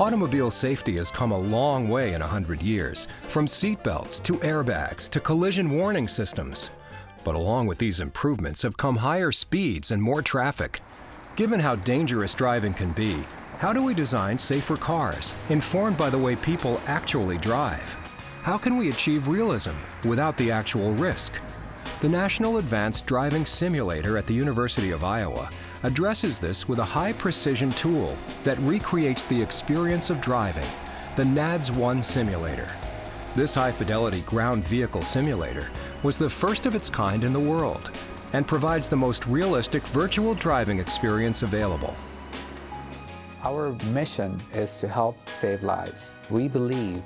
Automobile safety has come a long way in 100 years, from seatbelts to airbags to collision warning systems. But along with these improvements have come higher speeds and more traffic. Given how dangerous driving can be, how do we design safer cars, informed by the way people actually drive? How can we achieve realism without the actual risk? The National Advanced Driving Simulator at the University of Iowa addresses this with a high precision tool that recreates the experience of driving, the NADS 1 simulator. This high fidelity ground vehicle simulator was the first of its kind in the world and provides the most realistic virtual driving experience available. Our mission is to help save lives. We believe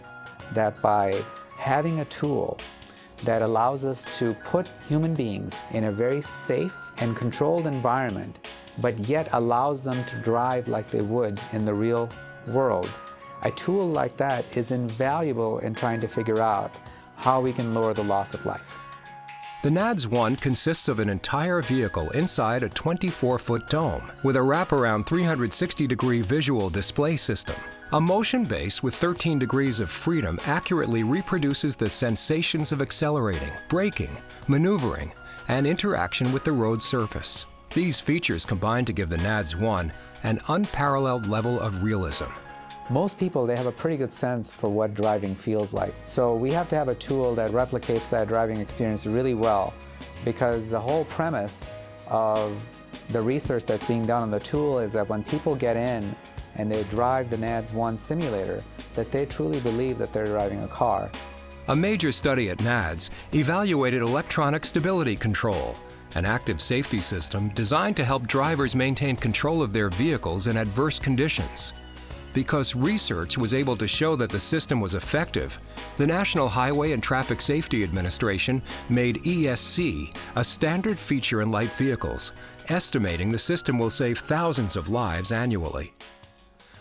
that by having a tool that allows us to put human beings in a very safe and controlled environment, but yet allows them to drive like they would in the real world, a tool like that is invaluable in trying to figure out how we can lower the loss of life. The NADS 1 consists of an entire vehicle inside a 24 foot dome with a wraparound 360 degree visual display system. A motion base with 13 degrees of freedom accurately reproduces the sensations of accelerating, braking, maneuvering, and interaction with the road surface. These features combine to give the NADS 1 an unparalleled level of realism. Most people, they have a pretty good sense for what driving feels like. So we have to have a tool that replicates that driving experience really well because the whole premise of the research that's being done on the tool is that when people get in and they drive the NADS 1 simulator, that they truly believe that they're driving a car. A major study at NADS evaluated electronic stability control, an active safety system designed to help drivers maintain control of their vehicles in adverse conditions. Because research was able to show that the system was effective, the National Highway and Traffic Safety Administration made ESC a standard feature in light vehicles, estimating the system will save thousands of lives annually.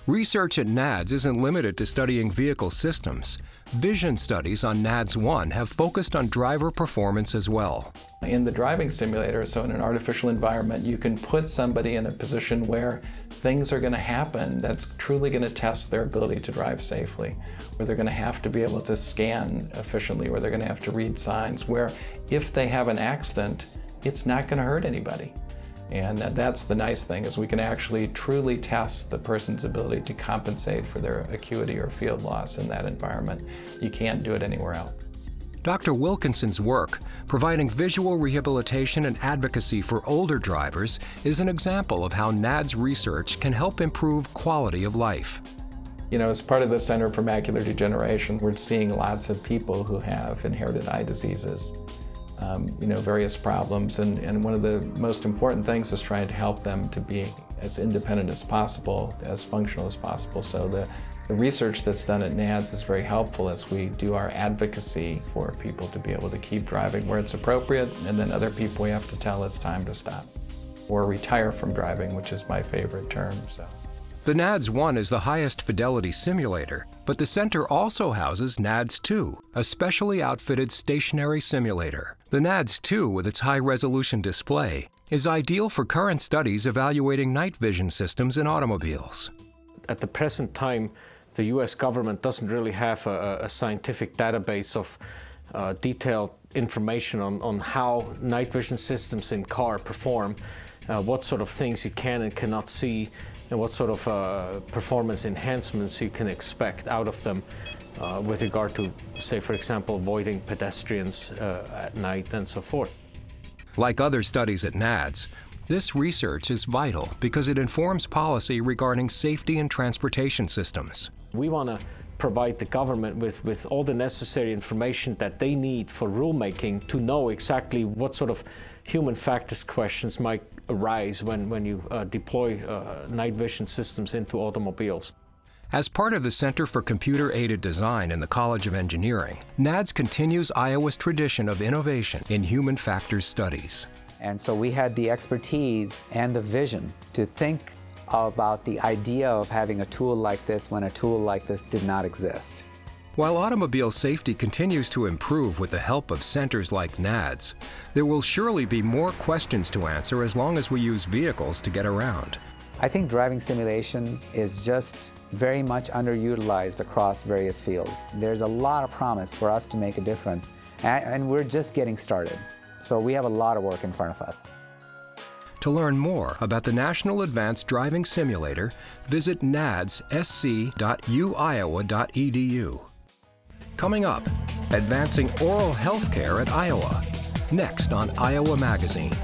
Research at NADS isn't limited to studying vehicle systems. Vision studies on NADS 1 have focused on driver performance as well. In the driving simulator, so in an artificial environment, you can put somebody in a position where things are going to happen that's truly going to test their ability to drive safely, where they're going to have to be able to scan efficiently, where they're going to have to read signs, where if they have an accident, it's not going to hurt anybody. And that's the nice thing is we can actually truly test the person's ability to compensate for their acuity or field loss in that environment. You can't do it anywhere else. Dr. Wilkinson's work, providing visual rehabilitation and advocacy for older drivers, is an example of how NADS research can help improve quality of life. You know, as part of the Center for Macular Degeneration, we're seeing lots of people who have inherited eye diseases, um, you know, various problems, and, and one of the most important things is trying to help them to be as independent as possible, as functional as possible. So the the research that's done at NADS is very helpful as we do our advocacy for people to be able to keep driving where it's appropriate, and then other people we have to tell it's time to stop or retire from driving, which is my favorite term. So. The NADS 1 is the highest fidelity simulator, but the center also houses NADS 2, a specially outfitted stationary simulator. The NADS 2, with its high resolution display, is ideal for current studies evaluating night vision systems in automobiles. At the present time, the US government doesn't really have a, a scientific database of uh, detailed information on, on how night vision systems in car perform, uh, what sort of things you can and cannot see, and what sort of uh, performance enhancements you can expect out of them uh, with regard to, say, for example, avoiding pedestrians uh, at night and so forth. Like other studies at NADS, this research is vital because it informs policy regarding safety in transportation systems. We want to provide the government with, with all the necessary information that they need for rulemaking to know exactly what sort of human factors questions might arise when, when you uh, deploy uh, night vision systems into automobiles. As part of the Center for Computer Aided Design in the College of Engineering, NADS continues Iowa's tradition of innovation in human factors studies. And so we had the expertise and the vision to think about the idea of having a tool like this when a tool like this did not exist. While automobile safety continues to improve with the help of centers like NADS, there will surely be more questions to answer as long as we use vehicles to get around. I think driving simulation is just very much underutilized across various fields. There's a lot of promise for us to make a difference, and, we're just getting started. So we have a lot of work in front of us. To learn more about the National Advanced Driving Simulator, visit nads.sc.uiowa.edu. Coming up, advancing oral health care at Iowa. Next on Iowa Magazine.